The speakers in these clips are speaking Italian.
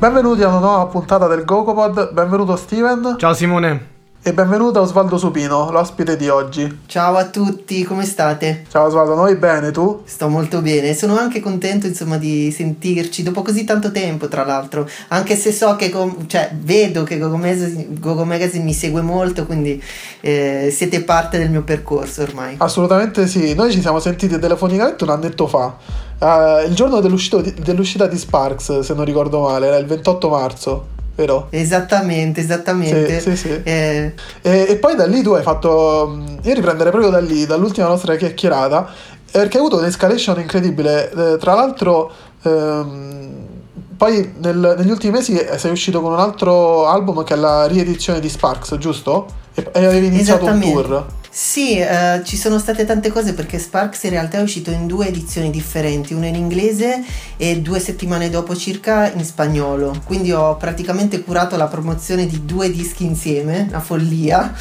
Benvenuti a una nuova puntata del GoCopod, benvenuto Steven. Ciao Simone. E benvenuto Osvaldo Supino, l'ospite di oggi. Ciao a tutti, come state? Ciao Osvaldo, noi bene, tu? Sto molto bene, sono anche contento insomma di sentirci dopo così tanto tempo tra l'altro, anche se so che, com- cioè vedo che Gogo Magazine, Gogo Magazine mi segue molto, quindi eh, siete parte del mio percorso ormai. Assolutamente sì, noi ci siamo sentiti telefonicamente un annetto fa, uh, il giorno dell'uscita di, dell'uscita di Sparks, se non ricordo male, era il 28 marzo vero? Esattamente, esattamente. Sì, sì, sì. Eh... E, e, poi da lì tu hai fatto. Io riprendere proprio da lì, dall'ultima nostra chiacchierata, perché hai avuto un'escalation incredibile. Eh, tra l'altro. Ehm, poi nel, negli ultimi mesi sei uscito con un altro album che è la riedizione di Sparks, giusto? E, avevi iniziato un tour. Sì, eh, ci sono state tante cose perché Sparks in realtà è uscito in due edizioni differenti, una in inglese e due settimane dopo circa in spagnolo. Quindi ho praticamente curato la promozione di due dischi insieme, una follia.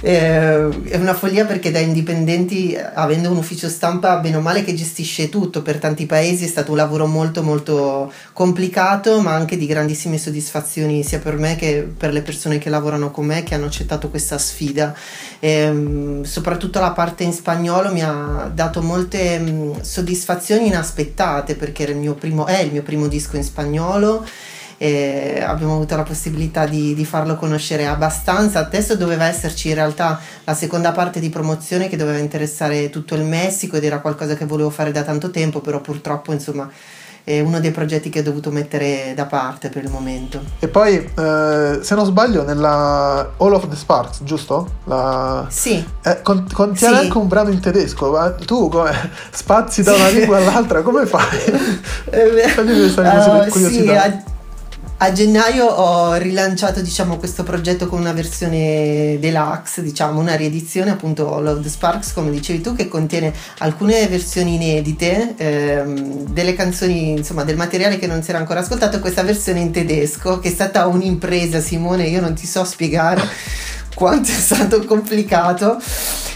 Eh, è una follia perché da indipendenti, avendo un ufficio stampa bene o male che gestisce tutto per tanti paesi, è stato un lavoro molto molto complicato, ma anche di grandissime soddisfazioni sia per me che per le persone che lavorano con me che hanno accettato questa sfida. Eh, Ehm, soprattutto la parte in spagnolo mi ha dato molte mm, soddisfazioni inaspettate perché il primo, è il mio primo disco in spagnolo e abbiamo avuto la possibilità di, di, farlo conoscere abbastanza. Adesso doveva esserci in realtà la seconda parte di promozione che doveva interessare tutto il Messico ed era qualcosa che volevo fare da tanto tempo, però purtroppo insomma è uno dei progetti che ho dovuto mettere da parte per il momento. E poi, eh, se non sbaglio, nella All of the Sparks, giusto? La... Sì. Eh, con, contiene sì. anche un brano in tedesco, ma tu come spazi da una lingua all'altra, come fai? eh, uh, sì, a gennaio ho rilanciato diciamo, questo progetto con una versione deluxe, diciamo, una riedizione appunto Love the Sparks, come dicevi tu, che contiene alcune versioni inedite, ehm, delle canzoni, insomma, del materiale che non si era ancora ascoltato, questa versione in tedesco, che è stata un'impresa, Simone, io non ti so spiegare quanto è stato complicato,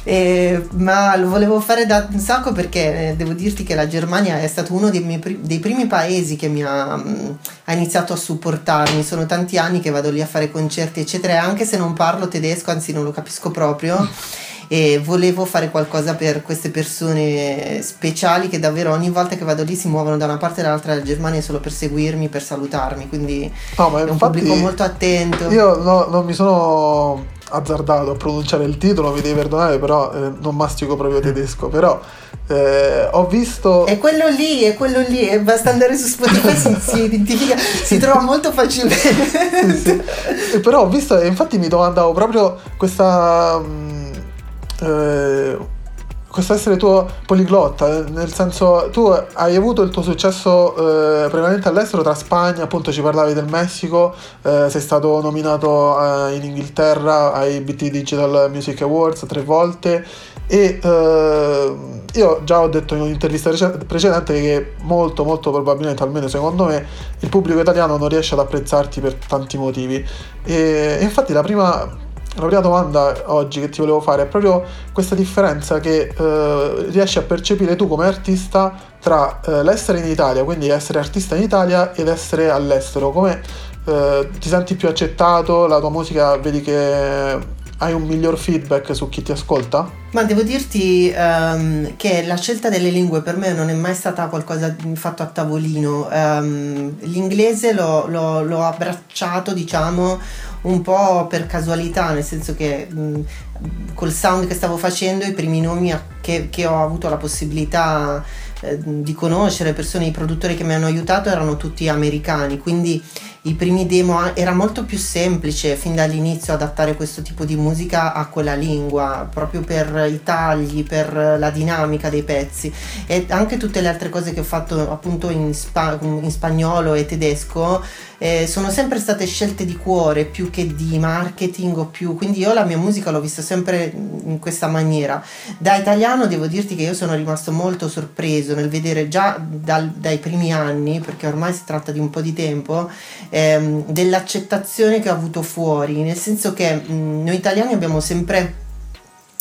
eh, ma lo volevo fare da un sacco perché eh, devo dirti che la Germania è stato uno dei, miei, dei primi paesi che mi ha, mh, mm, ha, iniziato a supportarmi. Sono tanti anni che vado lì a fare concerti, eccetera, e anche se non parlo tedesco, anzi non lo capisco proprio. e volevo fare qualcosa per queste persone speciali che davvero ogni volta che vado lì si muovono da una parte e dall'altra della Germania solo per seguirmi, per salutarmi, quindi no, è un pubblico molto attento. Io no, non mi sono azzardato a pronunciare il titolo, mi devi perdonare, però eh, non mastico proprio tedesco, però eh, ho visto... È quello lì, è quello lì, e basta andare su Spotify, si, si identifica, si trova molto facilmente. sì, sì. Però ho visto, e infatti mi domandavo proprio questa... Mh, mm, eh, questo essere tuo poliglotta, nel senso tu hai avuto il tuo successo eh, prevalente all'estero tra Spagna, appunto ci parlavi del Messico, eh, sei stato nominato eh, in Inghilterra ai BT Digital Music Awards tre volte e eh, io già ho detto in un'intervista precedente che molto molto probabilmente, almeno secondo me, il pubblico italiano non riesce ad apprezzarti per tanti motivi. E infatti la prima la prima domanda oggi che ti volevo fare è proprio questa differenza che eh, riesci a percepire tu come artista tra eh, l'essere in Italia, quindi essere artista in Italia ed essere all'estero. Come eh, ti senti più accettato? La tua musica vedi che hai un miglior feedback su chi ti ascolta? Ma devo dirti um, che la scelta delle lingue per me non è mai stata qualcosa fatto a tavolino. Um, l'inglese l'ho, l'ho, l'ho, abbracciato, diciamo, un po' per casualità, nel senso che mh, col sound che stavo facendo, i primi nomi che, che ho avuto la possibilità eh, di conoscere, persone, i produttori che mi hanno aiutato erano tutti americani, quindi i primi demo era molto più semplice fin dall'inizio adattare questo tipo di musica a quella lingua, proprio per i tagli, per la dinamica dei pezzi e anche tutte le altre cose che ho fatto appunto in, spa- in spagnolo e tedesco eh, sono sempre state scelte di cuore più che di marketing o più, quindi io la mia musica l'ho vista sempre in questa maniera. Da italiano devo dirti che io sono rimasto molto sorpreso nel vedere già dal, dai primi anni, perché ormai si tratta di un po' di tempo, ehm, dell'accettazione che ho avuto fuori, nel senso che mh, noi italiani abbiamo sempre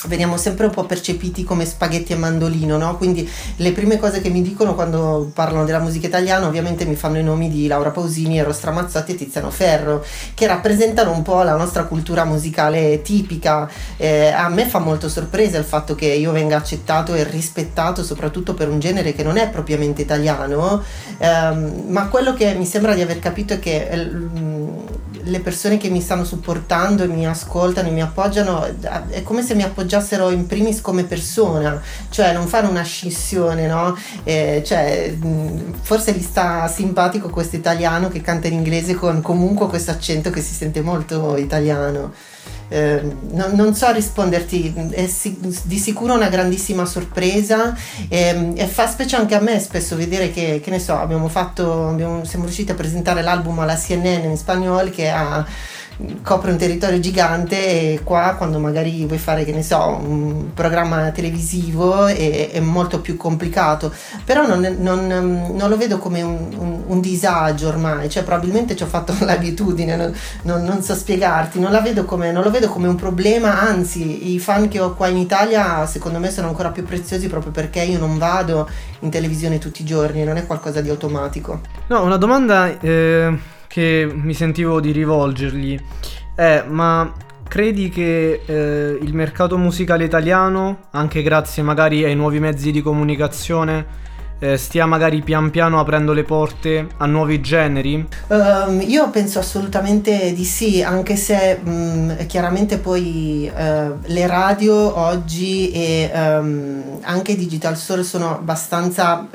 veniamo sempre un po' percepiti come spaghetti e mandolino, no? Quindi le prime cose che mi dicono quando parlano della musica italiana ovviamente mi fanno i nomi di Laura Pausini, Eros Stramazzotti e Tiziano Ferro, che rappresentano un po' la nostra cultura musicale tipica. Eh, a me fa molto sorpresa il fatto che io venga accettato e rispettato soprattutto per un genere che non è propriamente italiano, ehm, ma quello che mi sembra di aver capito è che... Eh, le persone che mi stanno supportando e mi ascoltano e mi appoggiano è come se mi appoggiassero in primis come persona, cioè non fare una scissione, no? Eh, cioè, forse gli sta simpatico questo italiano che canta in inglese con comunque questo accento che si sente molto italiano. Eh, non, non, so risponderti, è si, di sicuro una grandissima sorpresa eh, e fa specie anche a me spesso vedere che, che ne so, abbiamo fatto, abbiamo, siamo riusciti a presentare l'album alla CNN in spagnolo che ha copre un territorio gigante e qua quando magari vuoi fare che ne so un programma televisivo è, è molto più complicato. Però non, non, non lo vedo come un, un, un, disagio ormai. Cioè probabilmente ci ho fatto l'abitudine non, non so spiegarti. Non, come, non lo vedo come un problema. Anzi i fan che ho qua in Italia secondo me sono ancora più preziosi proprio perché io non vado in televisione tutti i giorni non è qualcosa di automatico. No una domanda eh che mi sentivo di rivolgergli è ma credi che eh, il mercato musicale italiano, anche grazie magari ai nuovi mezzi di comunicazione, eh, stia magari pian piano aprendo le porte a nuovi generi? Um, io penso assolutamente di sì, anche se um, chiaramente poi uh, le radio oggi e um, anche Digital Store sono abbastanza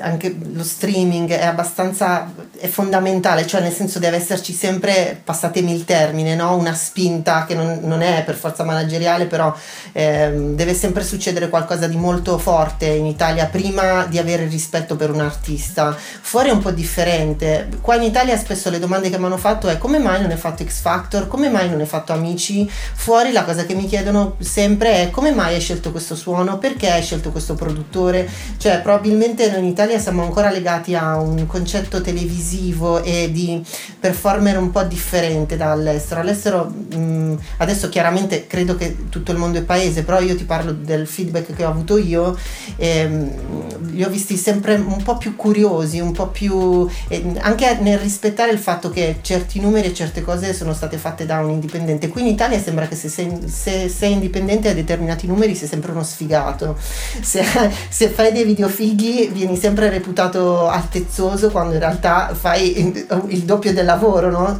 anche lo streaming è abbastanza è fondamentale, cioè nel senso deve esserci sempre, passatemi il termine, no? una spinta che non, non, è per forza manageriale, però eh, deve sempre succedere qualcosa di molto forte in Italia prima di avere rispetto per un artista. Fuori è un po' differente. Qua in Italia spesso le domande che mi hanno fatto è come mai non hai fatto X Factor, come mai non hai fatto Amici? Fuori la cosa che mi chiedono sempre è come mai hai scelto questo suono, perché hai scelto questo produttore? Cioè probabilmente in Italia siamo ancora legati a un concetto televisivo e di performer un po' differente dall'estero. All'estero mh, adesso chiaramente credo che tutto il mondo è paese, però io ti parlo del feedback che ho avuto io, ehm, li ho visti sempre un po' più curiosi, un po' più eh, anche nel rispettare il fatto che certi numeri e certe cose sono state fatte da un indipendente. Qui in Italia sembra che se sei, se sei indipendente a determinati numeri sei sempre uno sfigato. Se, se fai dei video fighi vieni sempre sempre reputato altezzoso quando in realtà fai il doppio del lavoro, no?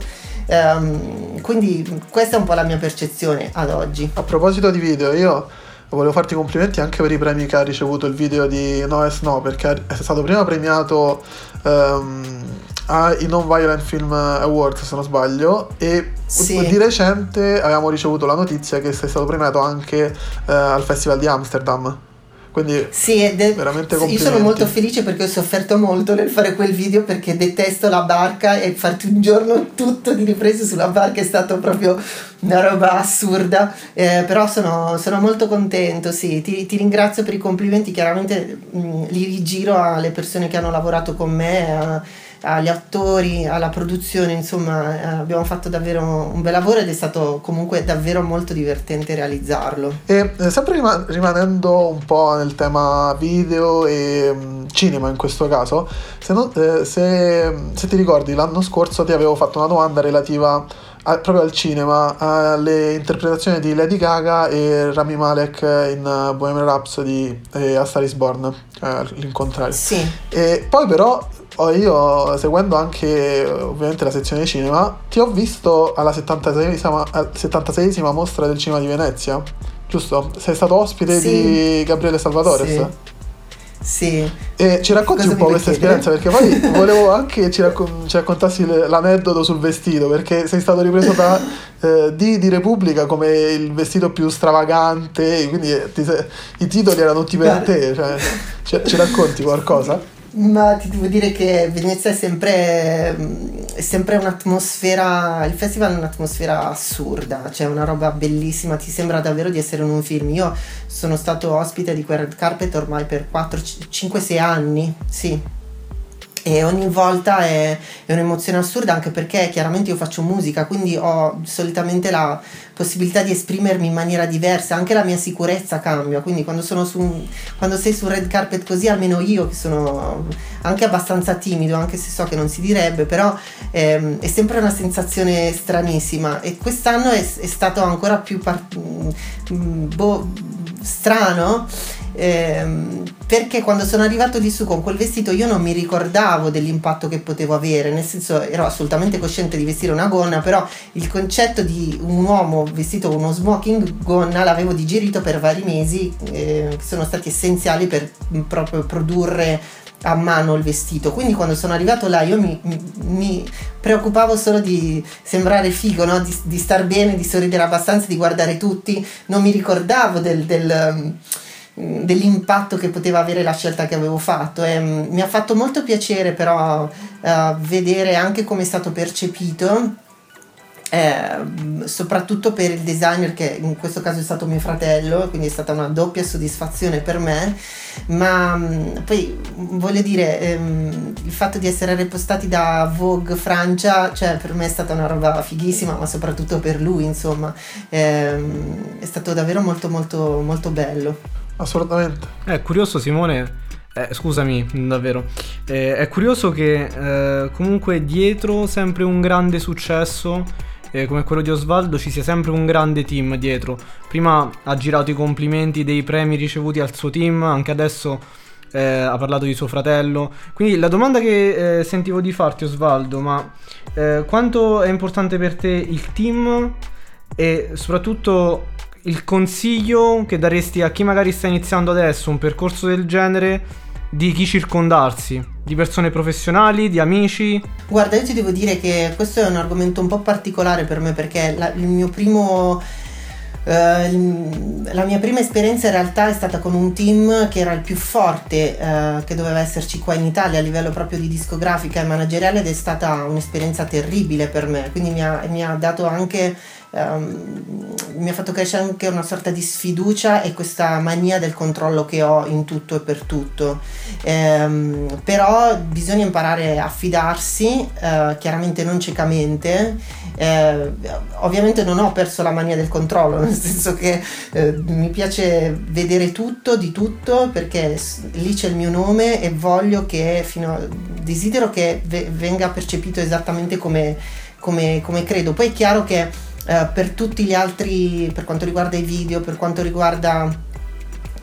Um, quindi questa è un po' la mia percezione ad oggi. A proposito di video, io volevo farti complimenti anche per i premi che ha ricevuto il video di Noes No, perché è stato prima premiato um, ai Non Violent Film Awards, se non sbaglio, e sì. di recente avevamo ricevuto la notizia che sei stato premiato anche uh, al Festival di Amsterdam. Quindi sì, de- veramente Io sono molto felice perché ho sofferto molto nel fare quel video perché detesto la barca e farti un giorno tutto di riprese sulla barca è stato proprio una roba assurda. Eh, però sono, sono, molto contento, sì. Ti, ti, ringrazio per i complimenti, chiaramente mh, li rigiro alle persone che hanno lavorato con me. A, agli attori, alla produzione, insomma eh, abbiamo fatto davvero un bel lavoro ed è stato comunque davvero molto divertente realizzarlo. E eh, sempre rima- rimanendo un po' nel tema video e mm, cinema in questo caso, se, non, eh, se, se ti ricordi l'anno scorso ti avevo fatto una domanda relativa a, proprio al cinema, alle interpretazioni di Lady Gaga e Rami Malek in Bohemian Rhapsody e A Star is Born, eh, l'incontrario. Sì. E poi però Oh, io seguendo anche ovviamente la sezione cinema, ti ho visto alla 76esima, 76esima mostra del cinema di Venezia, giusto? Sei stato ospite sì. di Gabriele Salvatore. Sì. Sì. E ci racconti Cosa un po' questa chiedere? esperienza perché poi volevo anche che ci, raccon- ci, raccontassi l'aneddoto sul vestito perché sei stato ripreso da eh, D di Repubblica come il vestito più stravagante, quindi sei, i titoli erano tutti per te, cioè, ci, ci racconti qualcosa? Ma ti devo dire che Venezia è sempre, è sempre un'atmosfera, il festival è un'atmosfera assurda, cioè una roba bellissima, ti sembra davvero di essere in un film. Io sono stato ospite di quel red carpet ormai per 4, 5, 6 anni, sì. E ogni volta è, è, un'emozione assurda anche perché chiaramente io faccio musica quindi ho solitamente la possibilità di esprimermi in maniera diversa anche la mia sicurezza cambia. Quindi quando, su, quando sei su red carpet così almeno io che sono anche abbastanza timido anche se so che non si direbbe però ehm, è sempre una sensazione stranissima. E quest'anno è, è stato ancora più part- mm, boh, strano ehm, perché quando sono arrivato lì su con quel vestito io non mi ricordavo dell'impatto che potevo avere, nel senso ero assolutamente cosciente di vestire una gonna, però il concetto di un uomo vestito con uno smoking gonna l'avevo digerito per vari mesi, eh, che sono stati essenziali per proprio produrre a mano il vestito. Quindi quando sono arrivato là io mi, mi preoccupavo solo di sembrare figo, no? di, di, star bene, di sorridere abbastanza, di guardare tutti. Non mi ricordavo del, del dell'impatto che poteva avere la scelta che avevo fatto. E um, mi ha fatto molto piacere però uh, vedere anche come è stato percepito eh, soprattutto per il designer che in questo caso è stato mio fratello quindi è stata una doppia soddisfazione per me. Ma poi voglio dire ehm, il fatto di essere repostati da Vogue Francia cioè per me è stata una roba fighissima ma soprattutto per lui insomma ehm, è stato davvero molto molto molto bello Assolutamente. È curioso Simone, eh, scusami davvero, eh, è curioso che eh, comunque dietro sempre un grande successo eh, come quello di Osvaldo ci sia sempre un grande team dietro. Prima ha girato i complimenti dei premi ricevuti al suo team, anche adesso eh, ha parlato di suo fratello. Quindi la domanda che eh, sentivo di farti Osvaldo, ma quanto è importante per te il team e soprattutto il consiglio che daresti a chi magari sta iniziando adesso un percorso del genere di chi circondarsi, di persone professionali, di amici? Guarda, io ti devo dire che questo è un argomento un po' particolare per me perché la, il mio primo Uh, la mia prima esperienza in realtà è stata con un team che era il più forte uh, che doveva esserci qua in Italia a livello proprio di discografica e manageriale ed è stata un'esperienza terribile per me, quindi mi ha, mi ha dato anche um, mi ha fatto crescere anche una sorta di sfiducia e questa mania del controllo che ho in tutto e per tutto. Um, però bisogna imparare a fidarsi, uh, chiaramente non ciecamente. Uh, ovviamente non ho perso la mania del controllo, nel senso che uh, mi piace vedere tutto di tutto perché lì c'è il mio nome e voglio che fino a, desidero che ve- venga percepito esattamente come, come, come credo. Poi è chiaro che eh, per tutti gli altri, per quanto riguarda i video, per quanto riguarda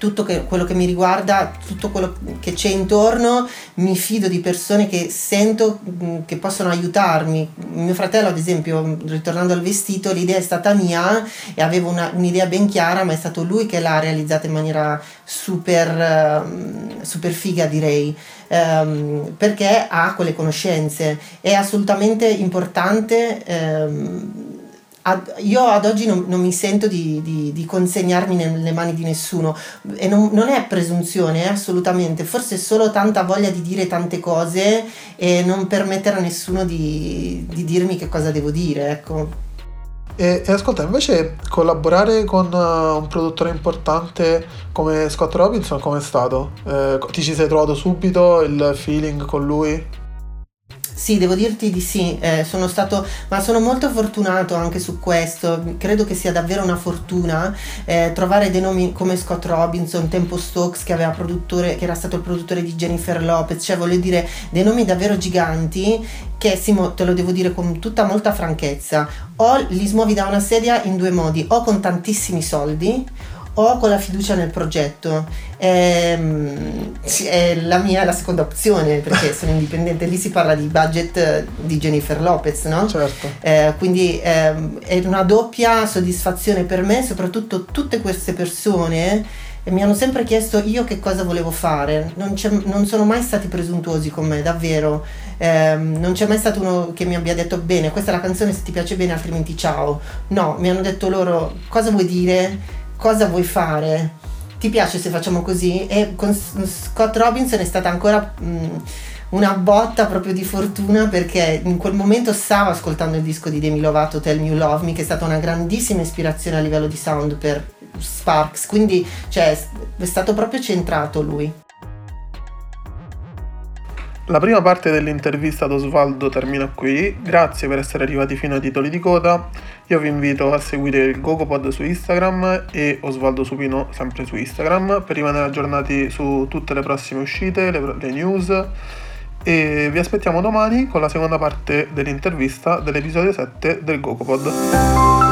tutto che, quello che mi riguarda, tutto quello che c'è intorno, mi fido di persone che sento mm, che possono aiutarmi. Mio fratello, ad esempio, ritornando al vestito, l'idea è stata mia e avevo una, un'idea ben chiara, ma è stato lui che l'ha realizzata in maniera super, mm, super figa, direi. Um, perché ha quelle conoscenze. È assolutamente importante. Um, ad, io ad oggi non, non mi sento di, di, di, consegnarmi nelle mani di nessuno e non, non, è presunzione, è assolutamente, forse è solo tanta voglia di dire tante cose e non permettere a nessuno di, di dirmi che cosa devo dire, ecco. E, e, ascolta, invece collaborare con uh, un produttore importante come Scott Robinson come è stato? Eh, ti ci sei trovato subito il feeling con lui? Sì, devo dirti di sì, eh, sono stato, ma sono molto fortunato anche su questo, credo che sia davvero una fortuna eh, trovare dei nomi come Scott Robinson, Tempo Stokes che, che era stato il produttore di Jennifer Lopez, cioè voglio dire dei nomi davvero giganti che Simo, te lo devo dire con tutta molta franchezza, o li smuovi da una sedia in due modi, o con tantissimi soldi, o con la fiducia nel progetto. Ehm, è la mia la seconda opzione perché sono indipendente. Lì si parla di budget di Jennifer Lopez, no? Certo. Eh, quindi ehm, è una doppia soddisfazione per me, soprattutto tutte queste persone e mi hanno sempre chiesto io che cosa volevo fare, non, non sono mai stati presuntuosi con me, davvero, eh, non c'è mai stato uno che mi abbia detto bene, questa è la canzone se ti piace bene altrimenti ciao, no, mi hanno detto loro cosa vuoi dire, cosa vuoi fare? Ti piace se facciamo così? E con Scott Robinson è stata ancora mh, una botta proprio di fortuna perché in quel momento stavo ascoltando il disco di Demi Lovato Tell Me You Love Me che è stata una grandissima ispirazione a livello di sound per Sparks, quindi cioè, è stato proprio centrato lui. La prima parte dell'intervista ad Osvaldo termina qui, grazie per essere arrivati fino ai titoli di coda, io vi invito a seguire il GoGoPod su Instagram e Osvaldo Supino sempre su Instagram per rimanere aggiornati su tutte le prossime uscite, le, le news. E vi aspettiamo domani con la seconda parte dell'intervista dell'episodio 7 del GoGoPod.